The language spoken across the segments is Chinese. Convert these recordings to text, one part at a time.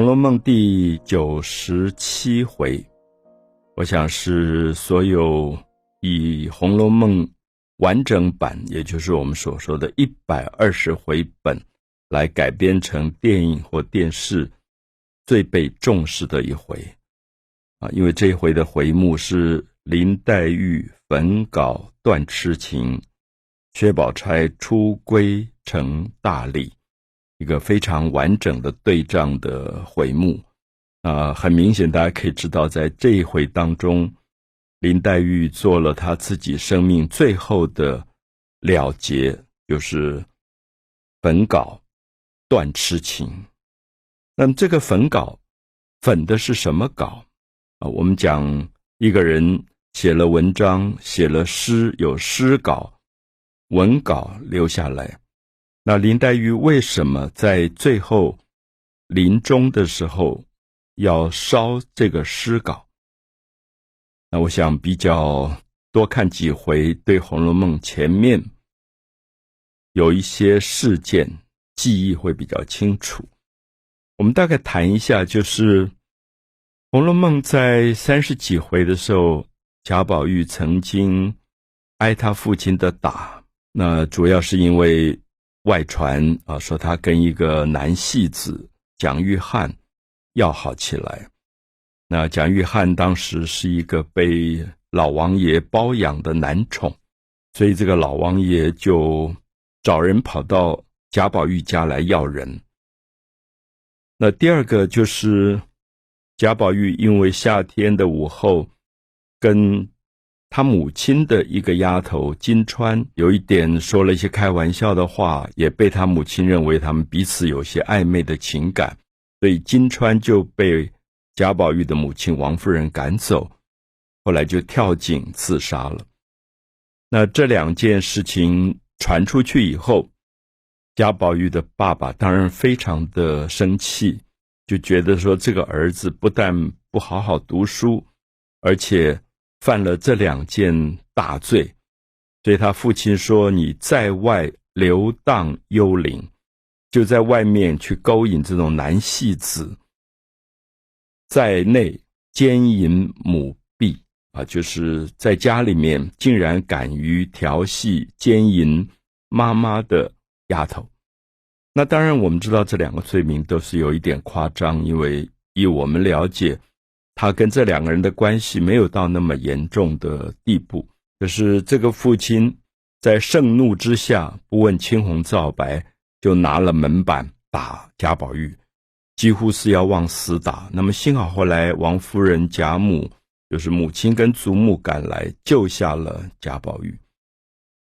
《红楼梦》第九十七回，我想是所有以《红楼梦》完整版，也就是我们所说的一百二十回本来改编成电影或电视最被重视的一回啊！因为这一回的回目是林黛玉焚稿断痴情，薛宝钗出闺成大礼。一个非常完整的对仗的回目，啊，很明显，大家可以知道，在这一回当中，林黛玉做了她自己生命最后的了结，就是焚稿断痴情。那么，这个焚稿，焚的是什么稿啊？我们讲一个人写了文章，写了诗，有诗稿、文稿留下来。那林黛玉为什么在最后临终的时候要烧这个诗稿？那我想比较多看几回，对《红楼梦》前面有一些事件记忆会比较清楚。我们大概谈一下，就是《红楼梦》在三十几回的时候，贾宝玉曾经挨他父亲的打，那主要是因为。外传啊，说他跟一个男戏子蒋玉菡要好起来。那蒋玉菡当时是一个被老王爷包养的男宠，所以这个老王爷就找人跑到贾宝玉家来要人。那第二个就是贾宝玉因为夏天的午后跟。他母亲的一个丫头金钏有一点说了一些开玩笑的话，也被他母亲认为他们彼此有些暧昧的情感，所以金钏就被贾宝玉的母亲王夫人赶走，后来就跳井自杀了。那这两件事情传出去以后，贾宝玉的爸爸当然非常的生气，就觉得说这个儿子不但不好好读书，而且。犯了这两件大罪，所以他父亲说：“你在外游荡幽灵，就在外面去勾引这种男戏子，在内奸淫母婢啊，就是在家里面竟然敢于调戏奸淫妈妈的丫头。那当然，我们知道这两个罪名都是有一点夸张，因为以我们了解。”他跟这两个人的关系没有到那么严重的地步，可是这个父亲在盛怒之下，不问青红皂白，就拿了门板打贾宝玉，几乎是要往死打。那么幸好后来王夫人、贾母，就是母亲跟祖母赶来救下了贾宝玉。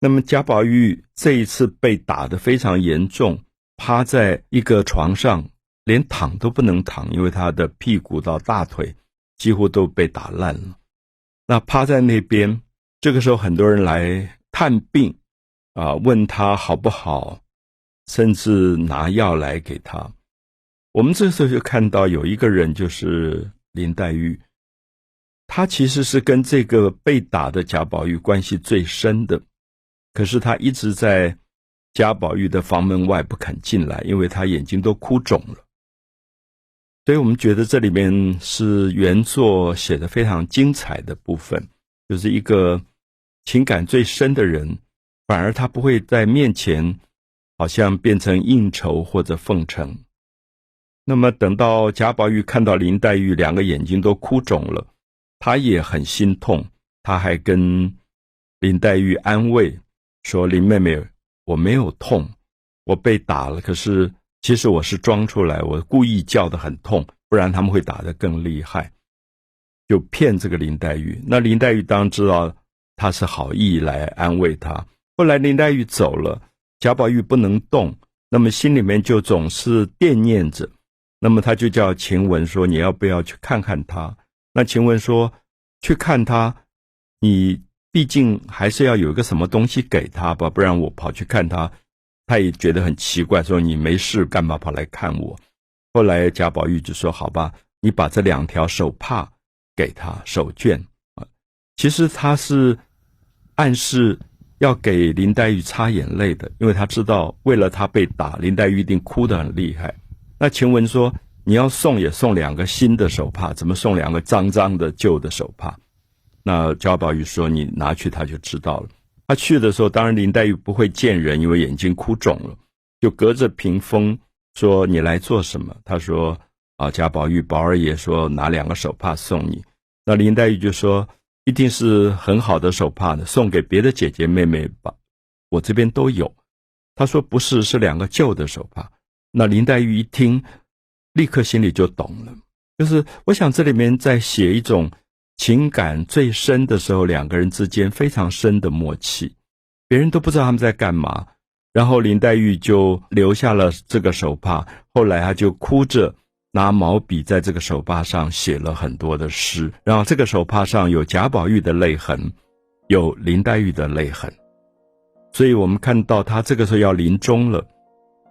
那么贾宝玉这一次被打得非常严重，趴在一个床上，连躺都不能躺，因为他的屁股到大腿。几乎都被打烂了。那趴在那边，这个时候很多人来探病，啊，问他好不好，甚至拿药来给他。我们这时候就看到有一个人，就是林黛玉，她其实是跟这个被打的贾宝玉关系最深的，可是她一直在贾宝玉的房门外不肯进来，因为她眼睛都哭肿了。所以我们觉得这里面是原作写的非常精彩的部分，就是一个情感最深的人，反而他不会在面前好像变成应酬或者奉承。那么等到贾宝玉看到林黛玉两个眼睛都哭肿了，他也很心痛，他还跟林黛玉安慰说：“林妹妹，我没有痛，我被打了，可是。”其实我是装出来，我故意叫的很痛，不然他们会打得更厉害，就骗这个林黛玉。那林黛玉当然知道他是好意来安慰她。后来林黛玉走了，贾宝玉不能动，那么心里面就总是惦念着。那么他就叫晴雯说：“你要不要去看看他？”那晴雯说：“去看他，你毕竟还是要有个什么东西给他吧，不然我跑去看他。”他也觉得很奇怪，说你没事干嘛跑来看我？后来贾宝玉就说：“好吧，你把这两条手帕给他手绢啊。”其实他是暗示要给林黛玉擦眼泪的，因为他知道为了他被打，林黛玉一定哭得很厉害。那晴雯说：“你要送也送两个新的手帕，怎么送两个脏脏的旧的手帕？那贾宝玉说：“你拿去，他就知道了。”他去的时候，当然林黛玉不会见人，因为眼睛哭肿了，就隔着屏风说：“你来做什么？”他说：“啊，贾宝玉，宝二爷说拿两个手帕送你。”那林黛玉就说：“一定是很好的手帕呢，送给别的姐姐妹妹吧，我这边都有。”他说：“不是，是两个旧的手帕。”那林黛玉一听，立刻心里就懂了，就是我想这里面在写一种。情感最深的时候，两个人之间非常深的默契，别人都不知道他们在干嘛。然后林黛玉就留下了这个手帕，后来她就哭着拿毛笔在这个手帕上写了很多的诗。然后这个手帕上有贾宝玉的泪痕，有林黛玉的泪痕，所以我们看到他这个时候要临终了，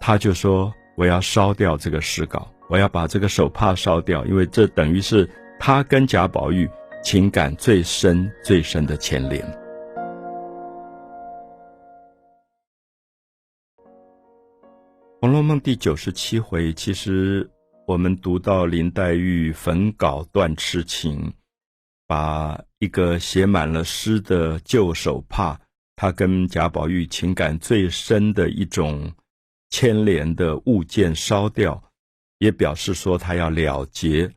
他就说：“我要烧掉这个诗稿，我要把这个手帕烧掉，因为这等于是他跟贾宝玉。”情感最深、最深的牵连，《红楼梦》第九十七回，其实我们读到林黛玉焚稿断痴情，把一个写满了诗的旧手帕，她跟贾宝玉情感最深的一种牵连的物件烧掉，也表示说她要了结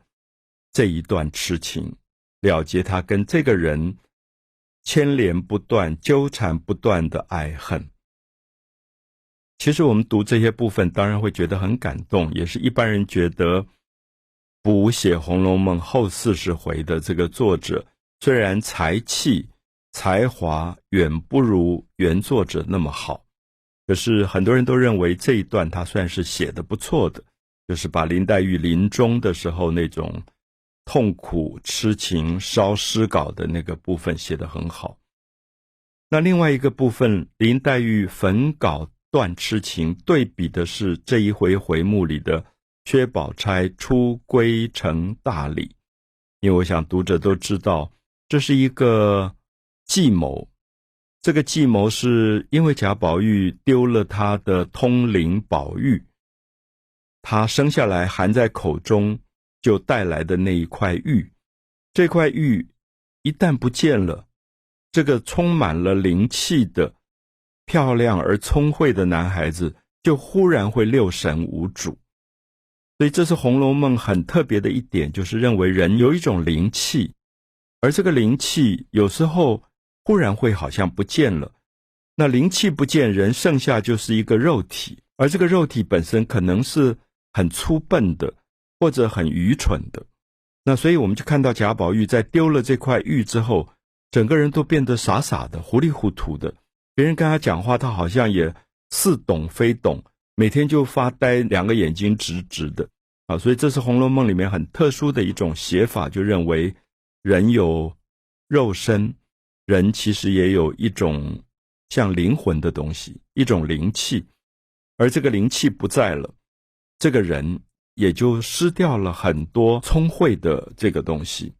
这一段痴情。了结他跟这个人牵连不断、纠缠不断的爱恨。其实我们读这些部分，当然会觉得很感动，也是一般人觉得补写《红楼梦》后四十回的这个作者，虽然才气、才华远不如原作者那么好，可是很多人都认为这一段他算是写的不错的，就是把林黛玉临终的时候那种。痛苦痴情烧诗稿的那个部分写得很好，那另外一个部分林黛玉焚稿断痴情，对比的是这一回回目里的薛宝钗出归成大礼，因为我想读者都知道这是一个计谋，这个计谋是因为贾宝玉丢了他的通灵宝玉，他生下来含在口中。就带来的那一块玉，这块玉一旦不见了，这个充满了灵气的、漂亮而聪慧的男孩子就忽然会六神无主。所以，这是《红楼梦》很特别的一点，就是认为人有一种灵气，而这个灵气有时候忽然会好像不见了。那灵气不见，人剩下就是一个肉体，而这个肉体本身可能是很粗笨的。或者很愚蠢的，那所以我们就看到贾宝玉在丢了这块玉之后，整个人都变得傻傻的、糊里糊涂的。别人跟他讲话，他好像也似懂非懂，每天就发呆，两个眼睛直直的。啊，所以这是《红楼梦》里面很特殊的一种写法，就认为人有肉身，人其实也有一种像灵魂的东西，一种灵气，而这个灵气不在了，这个人。也就失掉了很多聪慧的这个东西，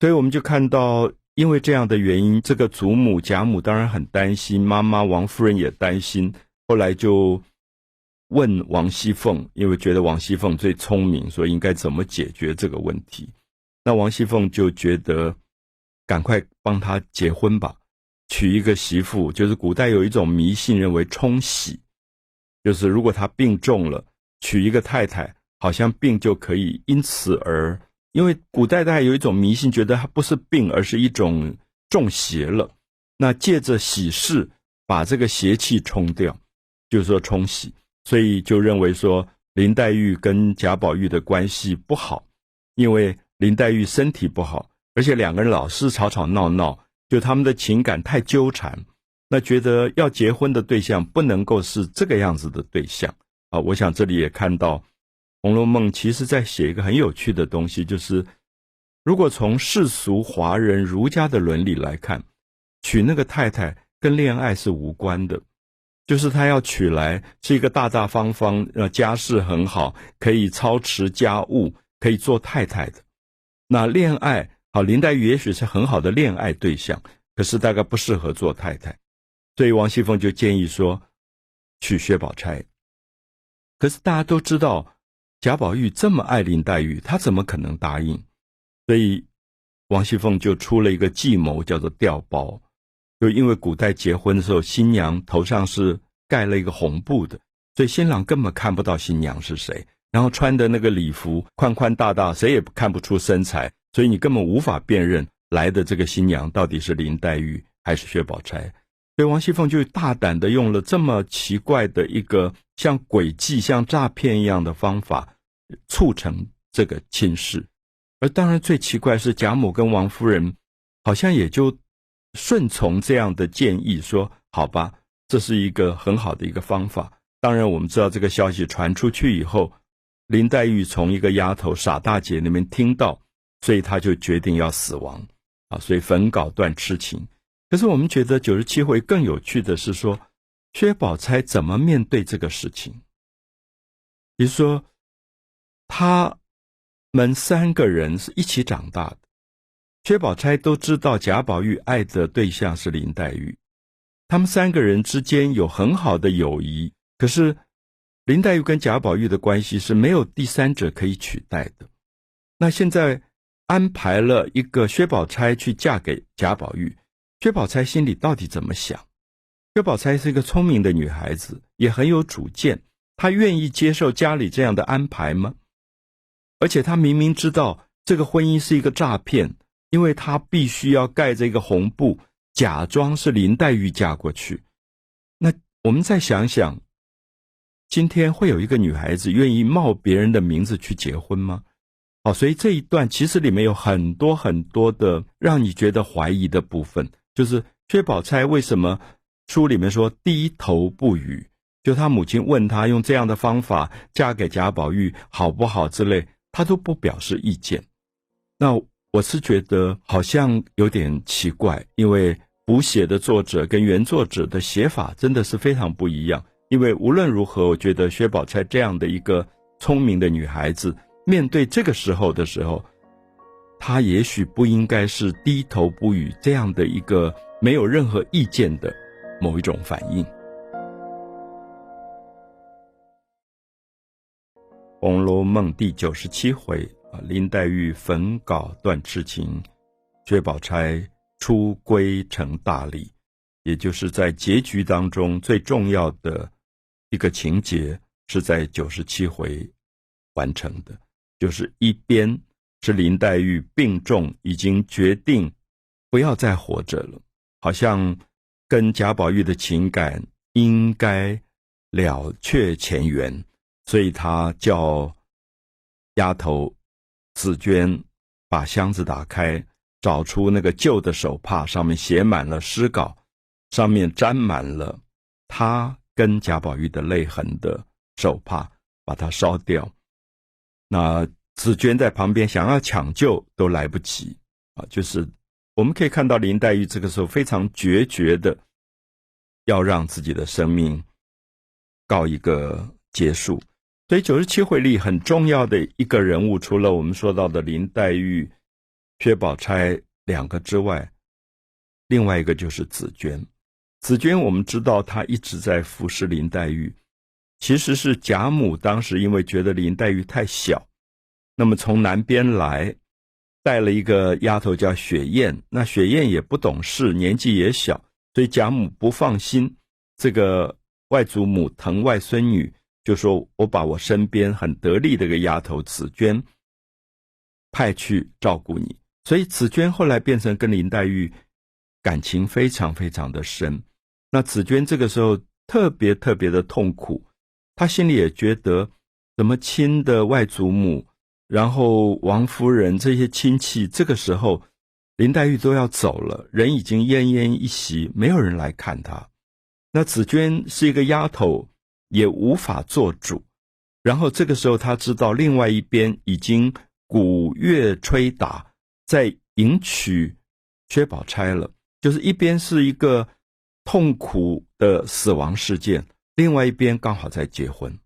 所以我们就看到，因为这样的原因，这个祖母贾母当然很担心，妈妈王夫人也担心，后来就问王熙凤，因为觉得王熙凤最聪明，所以应该怎么解决这个问题。那王熙凤就觉得，赶快帮他结婚吧，娶一个媳妇。就是古代有一种迷信，认为冲喜，就是如果他病重了，娶一个太太。好像病就可以因此而，因为古代大家有一种迷信，觉得它不是病，而是一种中邪了。那借着喜事把这个邪气冲掉，就是说冲喜，所以就认为说林黛玉跟贾宝玉的关系不好，因为林黛玉身体不好，而且两个人老是吵吵闹闹，就他们的情感太纠缠，那觉得要结婚的对象不能够是这个样子的对象啊。我想这里也看到。《红楼梦》其实在写一个很有趣的东西，就是如果从世俗华人儒家的伦理来看，娶那个太太跟恋爱是无关的，就是他要娶来是一个大大方方、呃家世很好，可以操持家务，可以做太太的。那恋爱好，林黛玉也许是很好的恋爱对象，可是大概不适合做太太，所以王熙凤就建议说娶薛宝钗。可是大家都知道。贾宝玉这么爱林黛玉，他怎么可能答应？所以王熙凤就出了一个计谋，叫做调包。就因为古代结婚的时候，新娘头上是盖了一个红布的，所以新郎根本看不到新娘是谁。然后穿的那个礼服宽宽大大，谁也看不出身材，所以你根本无法辨认来的这个新娘到底是林黛玉还是薛宝钗。所以王熙凤就大胆的用了这么奇怪的一个像诡计、像诈骗一样的方法，促成这个亲事。而当然最奇怪是贾母跟王夫人好像也就顺从这样的建议，说好吧，这是一个很好的一个方法。当然我们知道这个消息传出去以后，林黛玉从一个丫头傻大姐那边听到，所以她就决定要死亡啊，所以焚稿断痴情。可是我们觉得九十七回更有趣的是说，薛宝钗怎么面对这个事情？比如说，他们三个人是一起长大的，薛宝钗都知道贾宝玉爱的对象是林黛玉，他们三个人之间有很好的友谊。可是林黛玉跟贾宝玉的关系是没有第三者可以取代的。那现在安排了一个薛宝钗去嫁给贾宝玉。薛宝钗心里到底怎么想？薛宝钗是一个聪明的女孩子，也很有主见。她愿意接受家里这样的安排吗？而且她明明知道这个婚姻是一个诈骗，因为她必须要盖着一个红布，假装是林黛玉嫁过去。那我们再想想，今天会有一个女孩子愿意冒别人的名字去结婚吗？好，所以这一段其实里面有很多很多的让你觉得怀疑的部分。就是薛宝钗为什么书里面说低头不语？就她母亲问她用这样的方法嫁给贾宝玉好不好之类，她都不表示意见。那我是觉得好像有点奇怪，因为补写的作者跟原作者的写法真的是非常不一样。因为无论如何，我觉得薛宝钗这样的一个聪明的女孩子，面对这个时候的时候。他也许不应该是低头不语这样的一个没有任何意见的某一种反应。《红楼梦》第九十七回啊，林黛玉焚稿断痴情，薛宝钗出闺成大礼，也就是在结局当中最重要的一个情节，是在九十七回完成的，就是一边。是林黛玉病重，已经决定不要再活着了，好像跟贾宝玉的情感应该了却前缘，所以他叫丫头紫娟把箱子打开，找出那个旧的手帕，上面写满了诗稿，上面沾满了他跟贾宝玉的泪痕的手帕，把它烧掉。那。紫娟在旁边想要抢救都来不及啊！就是我们可以看到林黛玉这个时候非常决绝的要让自己的生命告一个结束。所以九十七回里很重要的一个人物，除了我们说到的林黛玉、薛宝钗两个之外，另外一个就是紫娟。紫娟我们知道她一直在服侍林黛玉，其实是贾母当时因为觉得林黛玉太小。那么从南边来，带了一个丫头叫雪雁。那雪雁也不懂事，年纪也小，所以贾母不放心这个外祖母疼外孙女，就说我把我身边很得力的一个丫头紫娟派去照顾你。所以紫娟后来变成跟林黛玉感情非常非常的深。那紫娟这个时候特别特别的痛苦，她心里也觉得怎么亲的外祖母。然后王夫人这些亲戚，这个时候林黛玉都要走了，人已经奄奄一息，没有人来看她。那紫娟是一个丫头，也无法做主。然后这个时候，她知道另外一边已经鼓乐吹打，在迎娶薛宝钗了。就是一边是一个痛苦的死亡事件，另外一边刚好在结婚。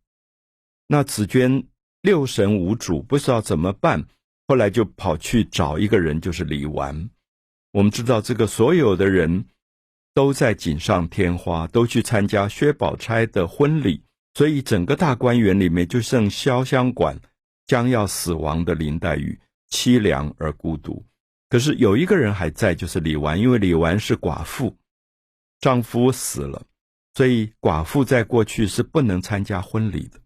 那紫娟。六神无主，不知道怎么办。后来就跑去找一个人，就是李纨。我们知道，这个所有的人都在锦上添花，都去参加薛宝钗的婚礼，所以整个大观园里面就剩潇湘馆将要死亡的林黛玉，凄凉而孤独。可是有一个人还在，就是李纨，因为李纨是寡妇，丈夫死了，所以寡妇在过去是不能参加婚礼的。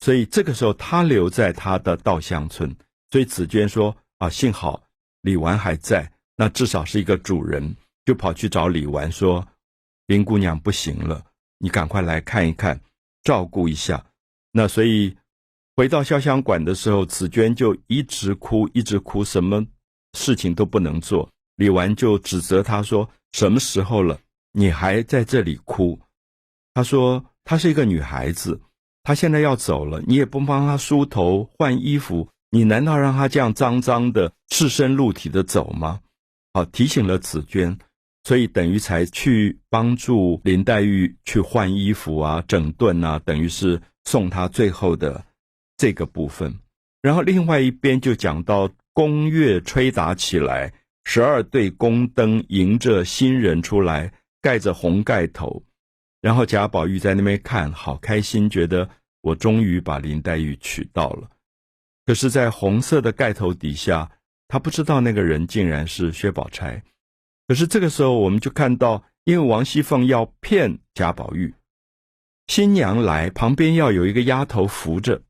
所以这个时候，他留在他的稻香村。所以紫娟说：“啊，幸好李纨还在，那至少是一个主人。”就跑去找李纨说：“林姑娘不行了，你赶快来看一看，照顾一下。”那所以回到潇湘馆的时候，紫娟就一直哭，一直哭，什么事情都不能做。李纨就指责她说：“什么时候了，你还在这里哭？”她说：“她是一个女孩子。”他现在要走了，你也不帮他梳头换衣服，你难道让他这样脏脏的、赤身露体的走吗？好，提醒了紫娟，所以等于才去帮助林黛玉去换衣服啊、整顿啊，等于是送她最后的这个部分。然后另外一边就讲到宫乐吹打起来，十二对宫灯迎着新人出来，盖着红盖头。然后贾宝玉在那边看好开心，觉得我终于把林黛玉娶到了。可是，在红色的盖头底下，他不知道那个人竟然是薛宝钗。可是这个时候，我们就看到，因为王熙凤要骗贾宝玉，新娘来旁边要有一个丫头扶着，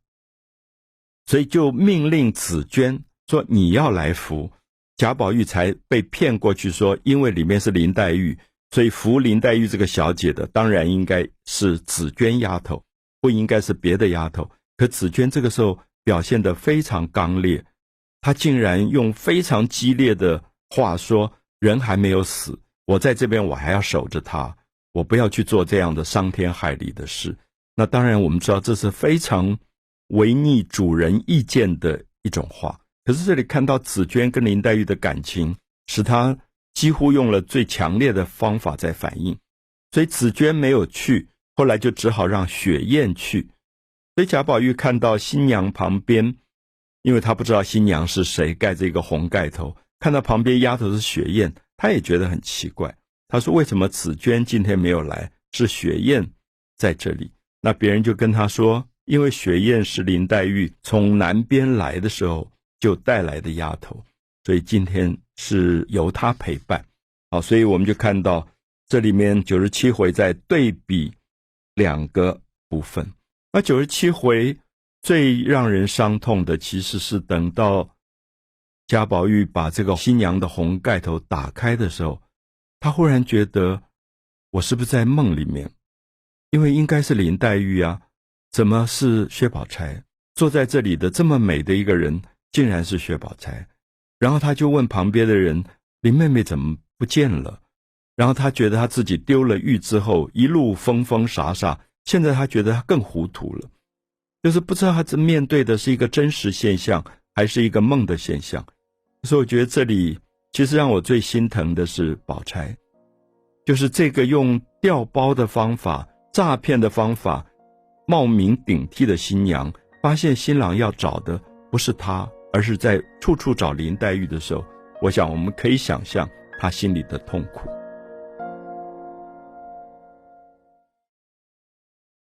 所以就命令紫娟说：“你要来扶。”贾宝玉才被骗过去，说因为里面是林黛玉。所以扶林黛玉这个小姐的，当然应该是紫娟丫头，不应该是别的丫头。可紫娟这个时候表现得非常刚烈，她竟然用非常激烈的话说：“人还没有死，我在这边，我还要守着他，我不要去做这样的伤天害理的事。”那当然，我们知道这是非常违逆主人意见的一种话。可是这里看到紫娟跟林黛玉的感情，使她。几乎用了最强烈的方法在反应，所以紫娟没有去，后来就只好让雪雁去。所以贾宝玉看到新娘旁边，因为他不知道新娘是谁，盖着一个红盖头，看到旁边丫头是雪雁，他也觉得很奇怪。他说：“为什么紫娟今天没有来，是雪雁在这里？”那别人就跟他说：“因为雪雁是林黛玉从南边来的时候就带来的丫头。”所以今天是由他陪伴，好，所以我们就看到这里面九十七回在对比两个部分。那九十七回最让人伤痛的，其实是等到贾宝玉把这个新娘的红盖头打开的时候，他忽然觉得我是不是在梦里面？因为应该是林黛玉啊，怎么是薛宝钗坐在这里的这么美的一个人，竟然是薛宝钗？然后他就问旁边的人：“林妹妹怎么不见了？”然后他觉得他自己丢了玉之后，一路疯疯傻傻。现在他觉得他更糊涂了，就是不知道他这面对的是一个真实现象，还是一个梦的现象。所以我觉得这里其实让我最心疼的是宝钗，就是这个用调包的方法、诈骗的方法、冒名顶替的新娘，发现新郎要找的不是她。而是在处处找林黛玉的时候，我想我们可以想象她心里的痛苦。